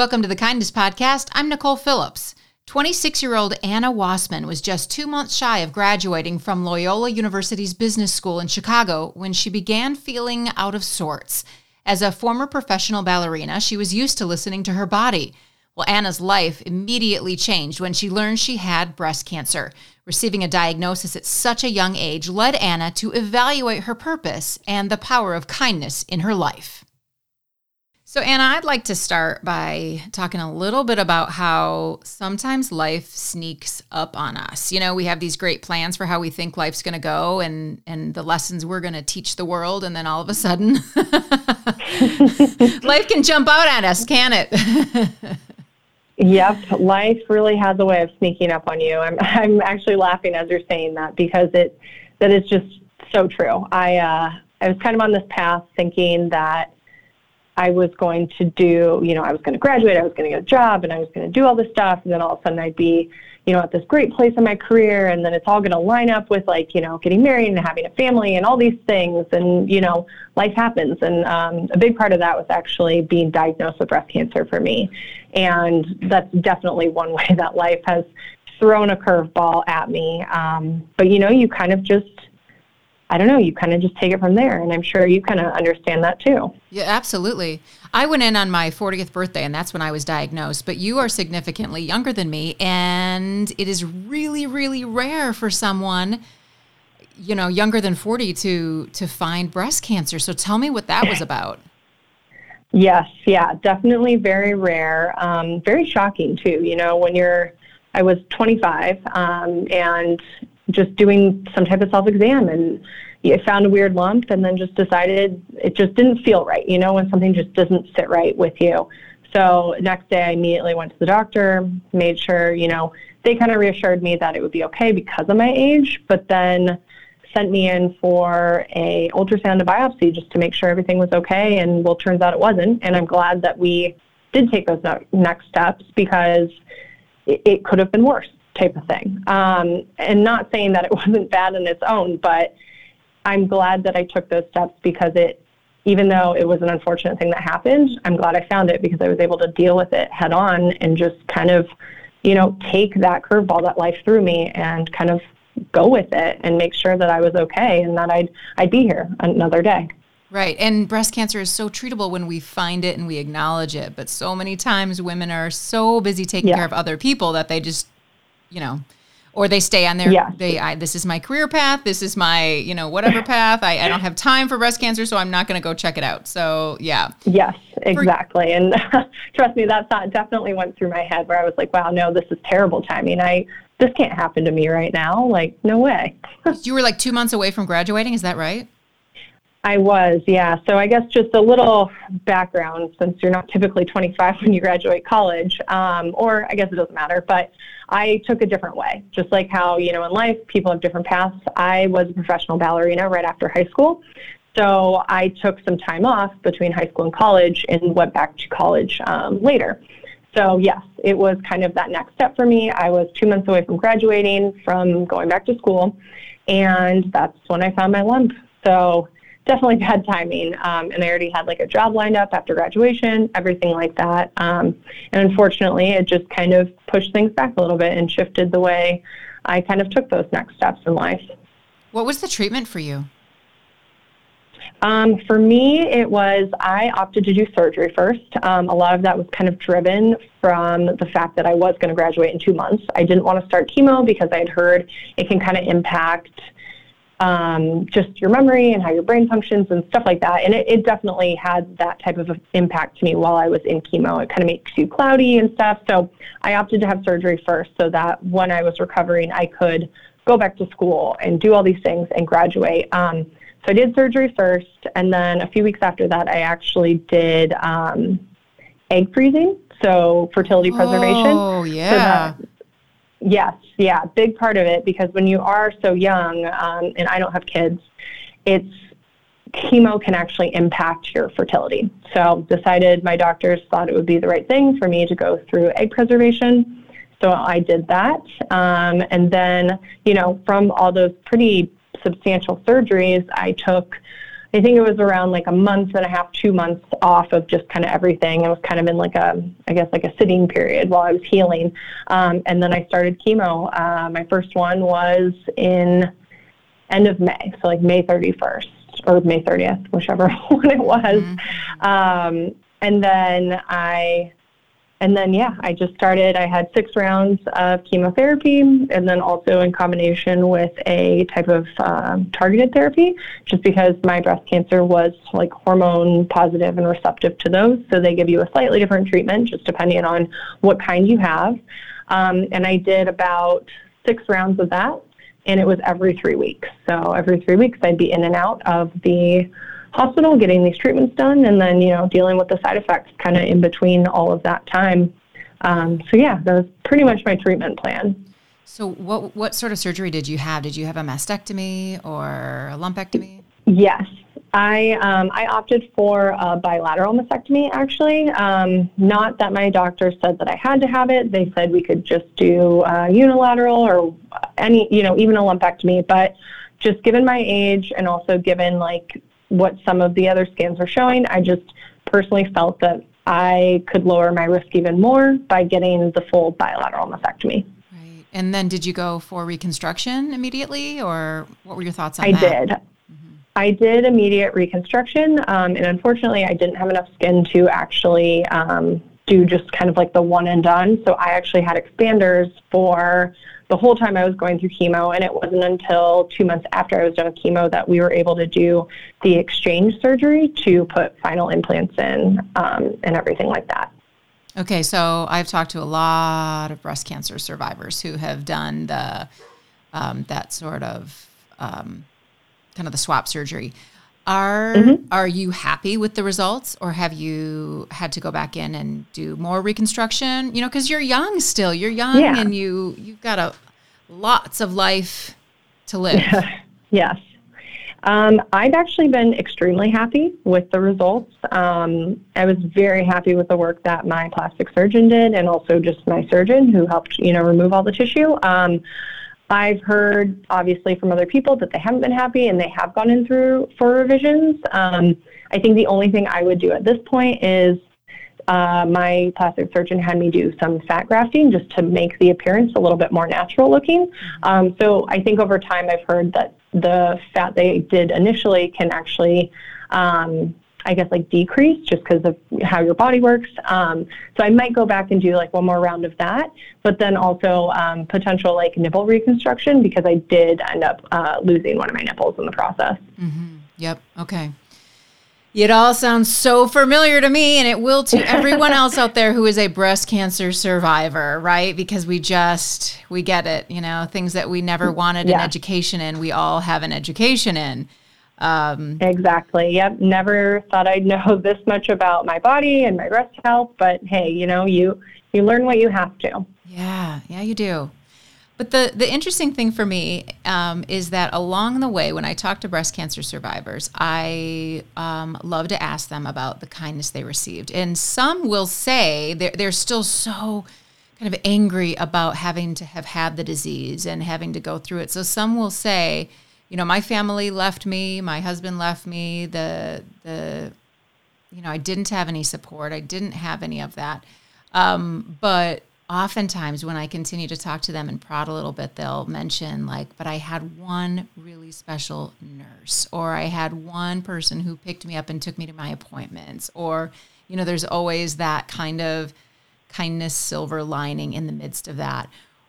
Welcome to the Kindness Podcast. I'm Nicole Phillips. 26 year old Anna Wassman was just two months shy of graduating from Loyola University's business school in Chicago when she began feeling out of sorts. As a former professional ballerina, she was used to listening to her body. Well, Anna's life immediately changed when she learned she had breast cancer. Receiving a diagnosis at such a young age led Anna to evaluate her purpose and the power of kindness in her life. So, Anna, I'd like to start by talking a little bit about how sometimes life sneaks up on us. You know, we have these great plans for how we think life's going to go and and the lessons we're going to teach the world and then all of a sudden life can jump out at us, can it? yep, life really has a way of sneaking up on you. I'm I'm actually laughing as you're saying that because it that is just so true. I uh I was kind of on this path thinking that I was going to do, you know, I was going to graduate, I was going to get a job, and I was going to do all this stuff. And then all of a sudden I'd be, you know, at this great place in my career. And then it's all going to line up with like, you know, getting married and having a family and all these things. And, you know, life happens. And um, a big part of that was actually being diagnosed with breast cancer for me. And that's definitely one way that life has thrown a curveball at me. Um, but, you know, you kind of just, I don't know, you kind of just take it from there. And I'm sure you kind of understand that too. Yeah, absolutely. I went in on my 40th birthday, and that's when I was diagnosed. But you are significantly younger than me, and it is really, really rare for someone, you know, younger than 40 to to find breast cancer. So tell me what that was about. Yes, yeah, definitely very rare. Um, very shocking too. You know, when you're, I was 25, um, and just doing some type of self exam and I found a weird lump and then just decided it just didn't feel right, you know, when something just doesn't sit right with you. So next day I immediately went to the doctor, made sure, you know, they kind of reassured me that it would be okay because of my age, but then sent me in for a ultrasound and biopsy just to make sure everything was okay and well turns out it wasn't and I'm glad that we did take those next steps because it, it could have been worse type of thing. Um, and not saying that it wasn't bad in its own, but I'm glad that I took those steps because it, even though it was an unfortunate thing that happened, I'm glad I found it because I was able to deal with it head on and just kind of, you know, take that curveball that life threw me and kind of go with it and make sure that I was okay and that I'd I'd be here another day. Right. And breast cancer is so treatable when we find it and we acknowledge it. But so many times women are so busy taking yeah. care of other people that they just you know, or they stay on their yeah. they I, this is my career path this is my you know whatever path. I, I don't have time for breast cancer so i'm not going to go check it out. So yeah. Yes exactly. And trust me that thought definitely went through my head where i was like wow no this is terrible timing. I this can't happen to me right now. Like no way. You were like two months away from graduating is that right I was, yeah. So I guess just a little background since you're not typically 25 when you graduate college, um, or I guess it doesn't matter, but I took a different way. Just like how, you know, in life, people have different paths. I was a professional ballerina right after high school. So I took some time off between high school and college and went back to college um, later. So, yes, it was kind of that next step for me. I was two months away from graduating, from going back to school, and that's when I found my lump. So, definitely bad timing. Um, and I already had like a job lined up after graduation, everything like that. Um, and unfortunately, it just kind of pushed things back a little bit and shifted the way I kind of took those next steps in life. What was the treatment for you? Um, for me, it was I opted to do surgery first. Um, a lot of that was kind of driven from the fact that I was going to graduate in two months. I didn't want to start chemo because I had heard it can kind of impact um, just your memory and how your brain functions and stuff like that. And it, it definitely had that type of impact to me while I was in chemo. It kind of makes you cloudy and stuff. So I opted to have surgery first so that when I was recovering, I could go back to school and do all these things and graduate. Um, so I did surgery first, and then a few weeks after that, I actually did um, egg freezing, so fertility preservation. Oh, yeah. So Yes, yeah, big part of it because when you are so young, um, and I don't have kids, it's chemo can actually impact your fertility. So decided my doctors thought it would be the right thing for me to go through egg preservation. So I did that, um, and then you know from all those pretty substantial surgeries, I took I think it was around like a month and a half, two months off of just kind of everything. I was kind of in like a, I guess like a sitting period while I was healing. Um, and then I started chemo. Uh, my first one was in end of May, so like May 31st or May 30th, whichever one it was. Mm-hmm. Um, and then I and then, yeah, I just started. I had six rounds of chemotherapy, and then also in combination with a type of um, targeted therapy, just because my breast cancer was like hormone positive and receptive to those. So they give you a slightly different treatment, just depending on what kind you have. Um, and I did about six rounds of that, and it was every three weeks. So every three weeks, I'd be in and out of the hospital getting these treatments done and then you know dealing with the side effects kind of in between all of that time um, so yeah that was pretty much my treatment plan so what what sort of surgery did you have did you have a mastectomy or a lumpectomy yes I um, I opted for a bilateral mastectomy actually. Um, not that my doctor said that I had to have it. They said we could just do uh, unilateral or any you know even a lumpectomy. But just given my age and also given like what some of the other scans were showing. I just personally felt that I could lower my risk even more by getting the full bilateral mastectomy. Right. And then did you go for reconstruction immediately, or what were your thoughts on I that? I did. Mm-hmm. I did immediate reconstruction, um, and unfortunately, I didn't have enough skin to actually um, do just kind of like the one and done. So I actually had expanders for the whole time I was going through chemo, and it wasn't until two months after I was done with chemo that we were able to do the exchange surgery to put final implants in um, and everything like that. Okay, so I've talked to a lot of breast cancer survivors who have done the um, that sort of um, kind of the swap surgery. Are mm-hmm. are you happy with the results, or have you had to go back in and do more reconstruction? You know, because you're young still. You're young, yeah. and you you've got a lots of life to live. yes. Um, I've actually been extremely happy with the results. Um, I was very happy with the work that my plastic surgeon did, and also just my surgeon who helped, you know, remove all the tissue. Um, I've heard, obviously, from other people that they haven't been happy and they have gone in through for revisions. Um, I think the only thing I would do at this point is uh, my plastic surgeon had me do some fat grafting just to make the appearance a little bit more natural looking. Um, so I think over time I've heard that the fat they did initially can actually um, I guess like decrease just because of how your body works. Um, so I might go back and do like one more round of that, but then also um, potential like nipple reconstruction because I did end up uh, losing one of my nipples in the process. Mm-hmm. Yep. Okay. It all sounds so familiar to me, and it will to everyone else out there who is a breast cancer survivor, right? Because we just, we get it, you know, things that we never wanted yeah. an education in, we all have an education in. Um, exactly. Yep. Never thought I'd know this much about my body and my breast health, but hey, you know, you you learn what you have to. Yeah. Yeah, you do. But the the interesting thing for me um, is that along the way, when I talk to breast cancer survivors, I um, love to ask them about the kindness they received, and some will say they're they're still so kind of angry about having to have had the disease and having to go through it. So some will say you know, my family left me, my husband left me, the the you know, I didn't have any support. I didn't have any of that. Um, but oftentimes when I continue to talk to them and prod a little bit, they'll mention like, but I had one really special nurse, or I had one person who picked me up and took me to my appointments, or, you know, there's always that kind of kindness silver lining in the midst of that.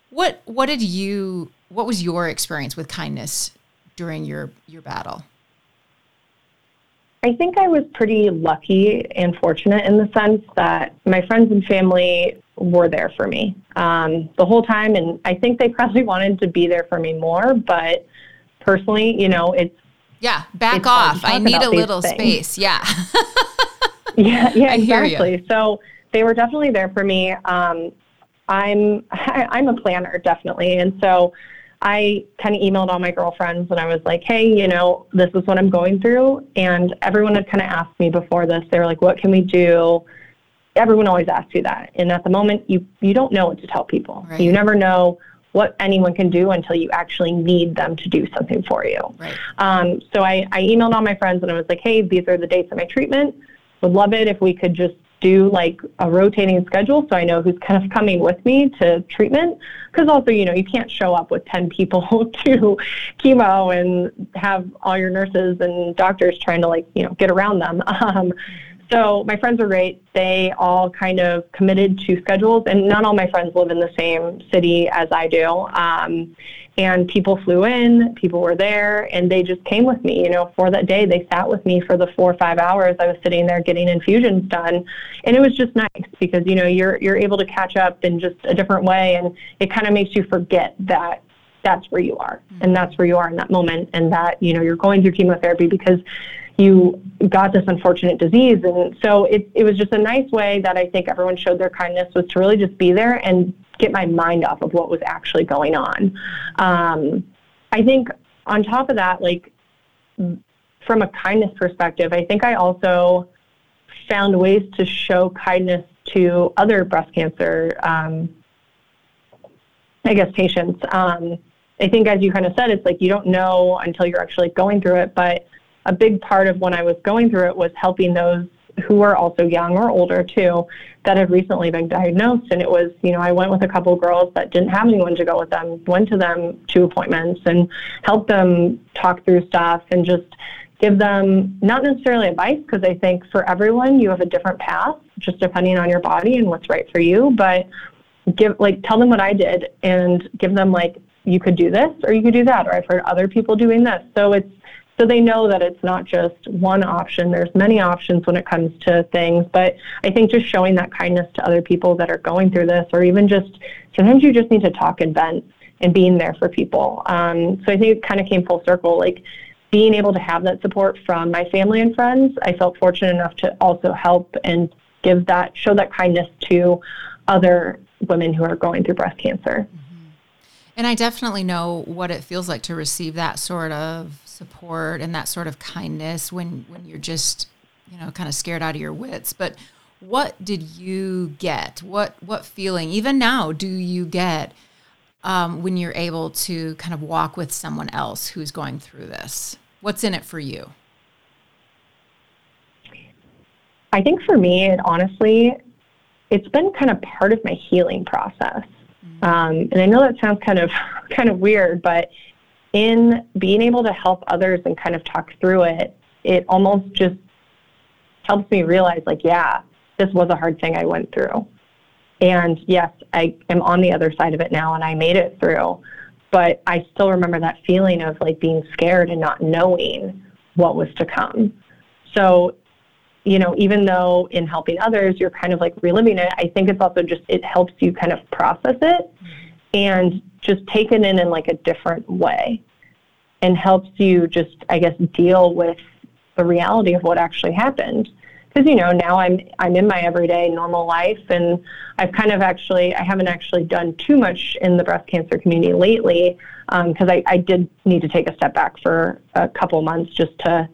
What what did you what was your experience with kindness during your your battle? I think I was pretty lucky and fortunate in the sense that my friends and family were there for me um, the whole time, and I think they probably wanted to be there for me more. But personally, you know, it's yeah, back it's off. I need a little space. Yeah. yeah, yeah, exactly. So they were definitely there for me. Um, I'm I, I'm a planner definitely, and so I kind of emailed all my girlfriends and I was like, hey, you know, this is what I'm going through. And everyone had kind of asked me before this, they were like, what can we do? Everyone always asks you that. And at the moment, you, you don't know what to tell people. Right. You never know what anyone can do until you actually need them to do something for you. Right. Um, so I, I emailed all my friends and I was like, hey, these are the dates of my treatment. Would love it if we could just do like a rotating schedule so I know who's kind of coming with me to treatment. Because also, you know, you can't show up with 10 people to chemo and have all your nurses and doctors trying to like, you know, get around them. Um, so my friends are great. They all kind of committed to schedules, and not all my friends live in the same city as I do. Um, and people flew in, people were there, and they just came with me. You know, for that day, they sat with me for the four or five hours I was sitting there getting infusions done, and it was just nice because you know you're you're able to catch up in just a different way, and it kind of makes you forget that that's where you are, mm-hmm. and that's where you are in that moment, and that you know you're going through chemotherapy because you got this unfortunate disease. And so it, it was just a nice way that I think everyone showed their kindness was to really just be there and get my mind off of what was actually going on. Um, I think on top of that, like from a kindness perspective, I think I also found ways to show kindness to other breast cancer, um, I guess, patients. Um, I think, as you kind of said, it's like you don't know until you're actually going through it, but a big part of when I was going through it was helping those who are also young or older too that had recently been diagnosed. And it was you know i went with a couple of girls that didn't have anyone to go with them went to them to appointments and helped them talk through stuff and just give them not necessarily advice because i think for everyone you have a different path just depending on your body and what's right for you. But give like tell them what i did and give them like you could do this or you could do that or i've heard other people doing this. So it's so they know that it's not just one option. There's many options when it comes to things. But I think just showing that kindness to other people that are going through this, or even just sometimes you just need to talk and vent and being there for people. Um, so I think it kind of came full circle. Like being able to have that support from my family and friends, I felt fortunate enough to also help and give that, show that kindness to other women who are going through breast cancer. Mm-hmm. And I definitely know what it feels like to receive that sort of support and that sort of kindness when when you're just you know kind of scared out of your wits. But what did you get? What what feeling even now do you get um, when you're able to kind of walk with someone else who's going through this? What's in it for you? I think for me it honestly it's been kind of part of my healing process. Mm-hmm. um, and i know that sounds kind of kind of weird but in being able to help others and kind of talk through it, it almost just helps me realize, like, yeah, this was a hard thing I went through. And yes, I am on the other side of it now and I made it through. But I still remember that feeling of like being scared and not knowing what was to come. So, you know, even though in helping others, you're kind of like reliving it, I think it's also just, it helps you kind of process it. And just take it in in like a different way and helps you just i guess deal with the reality of what actually happened because you know now i'm i'm in my everyday normal life and i've kind of actually i haven't actually done too much in the breast cancer community lately because um, I, I did need to take a step back for a couple months just to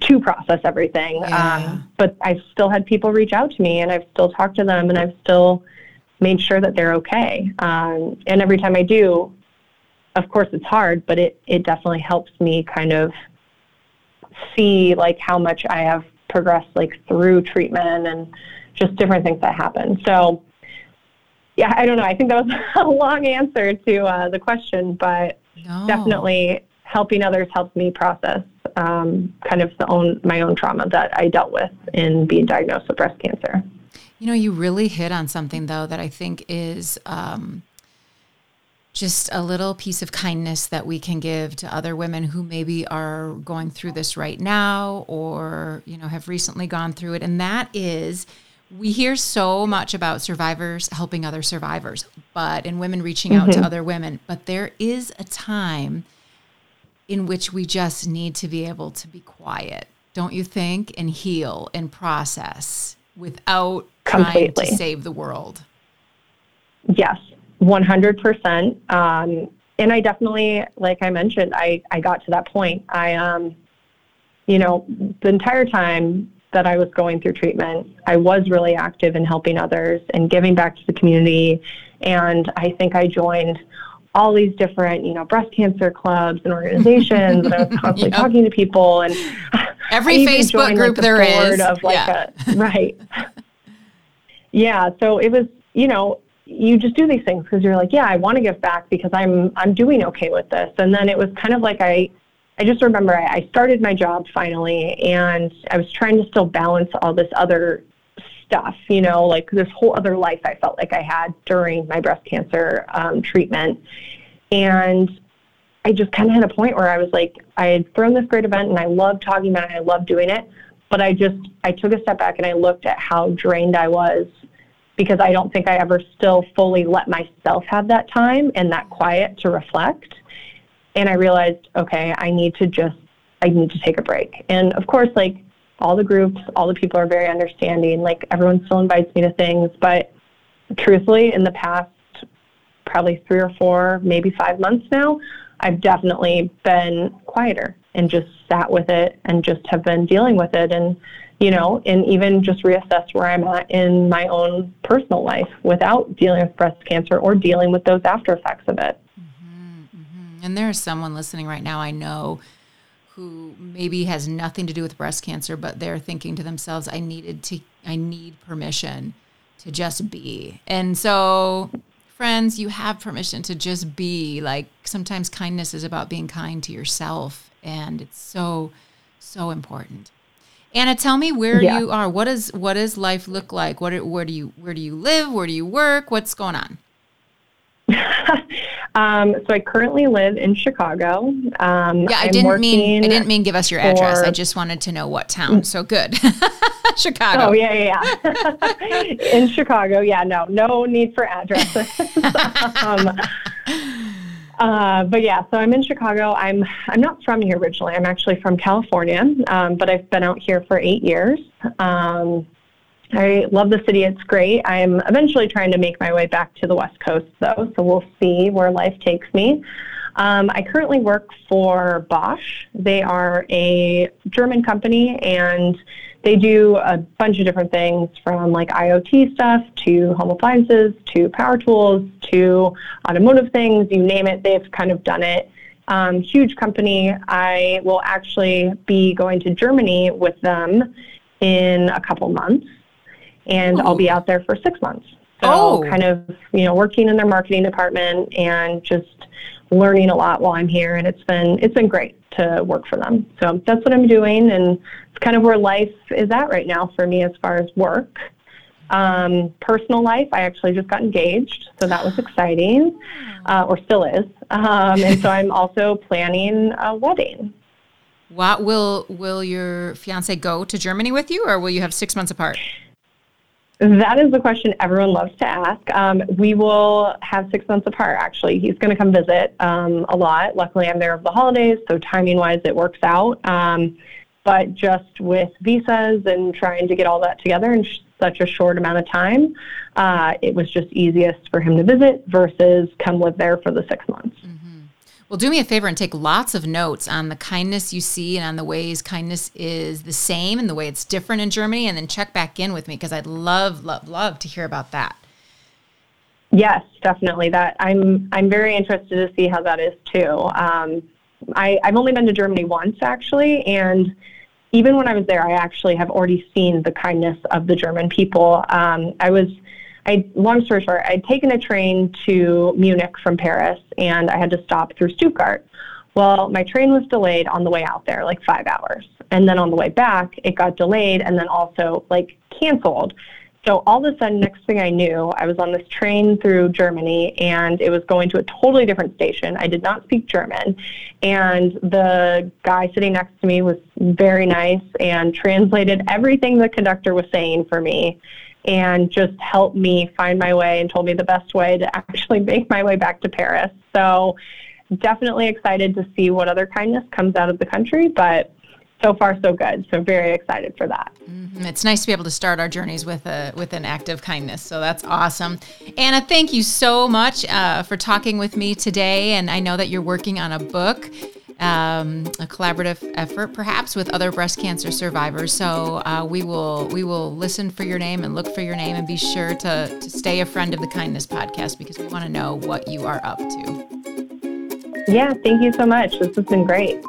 to process everything yeah. um, but i've still had people reach out to me and i've still talked to them and i've still made sure that they're okay. Um, and every time I do, of course, it's hard, but it, it definitely helps me kind of see like how much I have progressed like through treatment and just different things that happen. So, yeah, I don't know. I think that was a long answer to uh, the question, but no. definitely helping others helps me process um, kind of the own my own trauma that I dealt with in being diagnosed with breast cancer. You know, you really hit on something though that I think is um, just a little piece of kindness that we can give to other women who maybe are going through this right now or you know have recently gone through it, and that is. We hear so much about survivors helping other survivors, but and women reaching out mm-hmm. to other women. But there is a time in which we just need to be able to be quiet, don't you think? And heal and process without Completely. trying to save the world. Yes, 100%. Um, and I definitely, like I mentioned, I, I got to that point. I, um, you know, the entire time that I was going through treatment, I was really active in helping others and giving back to the community. And I think I joined all these different, you know, breast cancer clubs and organizations. and I was constantly yep. talking to people and every Facebook group like, the there is. Of like yeah. a, right. yeah. So it was, you know, you just do these things because you're like, yeah, I want to give back because I'm I'm doing okay with this. And then it was kind of like I I just remember I, I started my job finally and I was trying to still balance all this other stuff, you know, like this whole other life I felt like I had during my breast cancer um, treatment. And I just kind of had a point where I was like, I had thrown this great event and I loved talking about it. I loved doing it. But I just, I took a step back and I looked at how drained I was because I don't think I ever still fully let myself have that time and that quiet to reflect. And I realized, okay, I need to just, I need to take a break. And of course, like all the groups, all the people are very understanding. Like everyone still invites me to things, but truthfully, in the past probably three or four, maybe five months now, I've definitely been quieter and just sat with it and just have been dealing with it and you know, and even just reassess where I'm at in my own personal life without dealing with breast cancer or dealing with those after effects of it. Mm-hmm, mm-hmm. And there's someone listening right now I know who maybe has nothing to do with breast cancer, but they're thinking to themselves, I needed to, I need permission to just be. And so, friends, you have permission to just be. Like sometimes kindness is about being kind to yourself, and it's so, so important. Anna, tell me where yeah. you are. What is what does life look like? What where do you where do you live? Where do you work? What's going on? um, so I currently live in Chicago. Um, yeah, I I'm didn't mean I didn't mean give us your address. For, I just wanted to know what town. So good, Chicago. Oh yeah, yeah, yeah. in Chicago. Yeah, no, no need for addresses. um, uh, but yeah, so I'm in Chicago. I'm I'm not from here originally. I'm actually from California, um, but I've been out here for eight years. Um, I love the city. It's great. I'm eventually trying to make my way back to the West Coast, though, so we'll see where life takes me. Um, I currently work for Bosch. They are a German company, and they do a bunch of different things from like IoT stuff to home appliances to power tools to automotive things, you name it, they've kind of done it. Um, huge company. I will actually be going to Germany with them in a couple months, and. I'll be out there for six months. So, oh. kind of, you know, working in their marketing department and just learning a lot while I'm here, and it's been it's been great to work for them. So that's what I'm doing, and it's kind of where life is at right now for me as far as work. Um, personal life, I actually just got engaged, so that was exciting, uh, or still is. Um, and so I'm also planning a wedding. What will will your fiance go to Germany with you, or will you have six months apart? That is the question everyone loves to ask. Um, we will have six months apart, actually. He's going to come visit um, a lot. Luckily, I'm there over the holidays, so timing wise, it works out. Um, but just with visas and trying to get all that together in sh- such a short amount of time, uh, it was just easiest for him to visit versus come live there for the six months. Mm-hmm. Well, do me a favor and take lots of notes on the kindness you see and on the ways kindness is the same and the way it's different in Germany, and then check back in with me because I'd love, love, love to hear about that. Yes, definitely. That I'm I'm very interested to see how that is too. Um, I, I've only been to Germany once actually, and even when I was there, I actually have already seen the kindness of the German people. Um, I was I long story short, I'd taken a train to Munich from Paris and I had to stop through Stuttgart. Well, my train was delayed on the way out there, like five hours. And then on the way back, it got delayed and then also like canceled. So all of a sudden, next thing I knew, I was on this train through Germany and it was going to a totally different station. I did not speak German. And the guy sitting next to me was very nice and translated everything the conductor was saying for me and just helped me find my way and told me the best way to actually make my way back to Paris. So definitely excited to see what other kindness comes out of the country, but so far so good. So very excited for that. Mm-hmm. It's nice to be able to start our journeys with a with an act of kindness. So that's awesome. Anna, thank you so much uh, for talking with me today. And I know that you're working on a book um, a collaborative effort, perhaps with other breast cancer survivors. So uh, we will we will listen for your name and look for your name, and be sure to to stay a friend of the Kindness Podcast because we want to know what you are up to. Yeah, thank you so much. This has been great.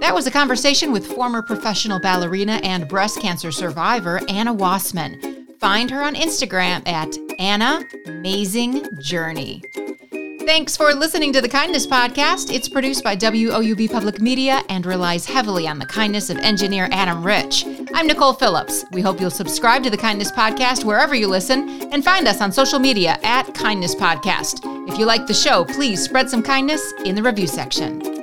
That was a conversation with former professional ballerina and breast cancer survivor Anna Wassman. Find her on Instagram at Anna Amazing Journey. Thanks for listening to the Kindness Podcast. It's produced by WOUB Public Media and relies heavily on the kindness of engineer Adam Rich. I'm Nicole Phillips. We hope you'll subscribe to the Kindness Podcast wherever you listen and find us on social media at Kindness Podcast. If you like the show, please spread some kindness in the review section.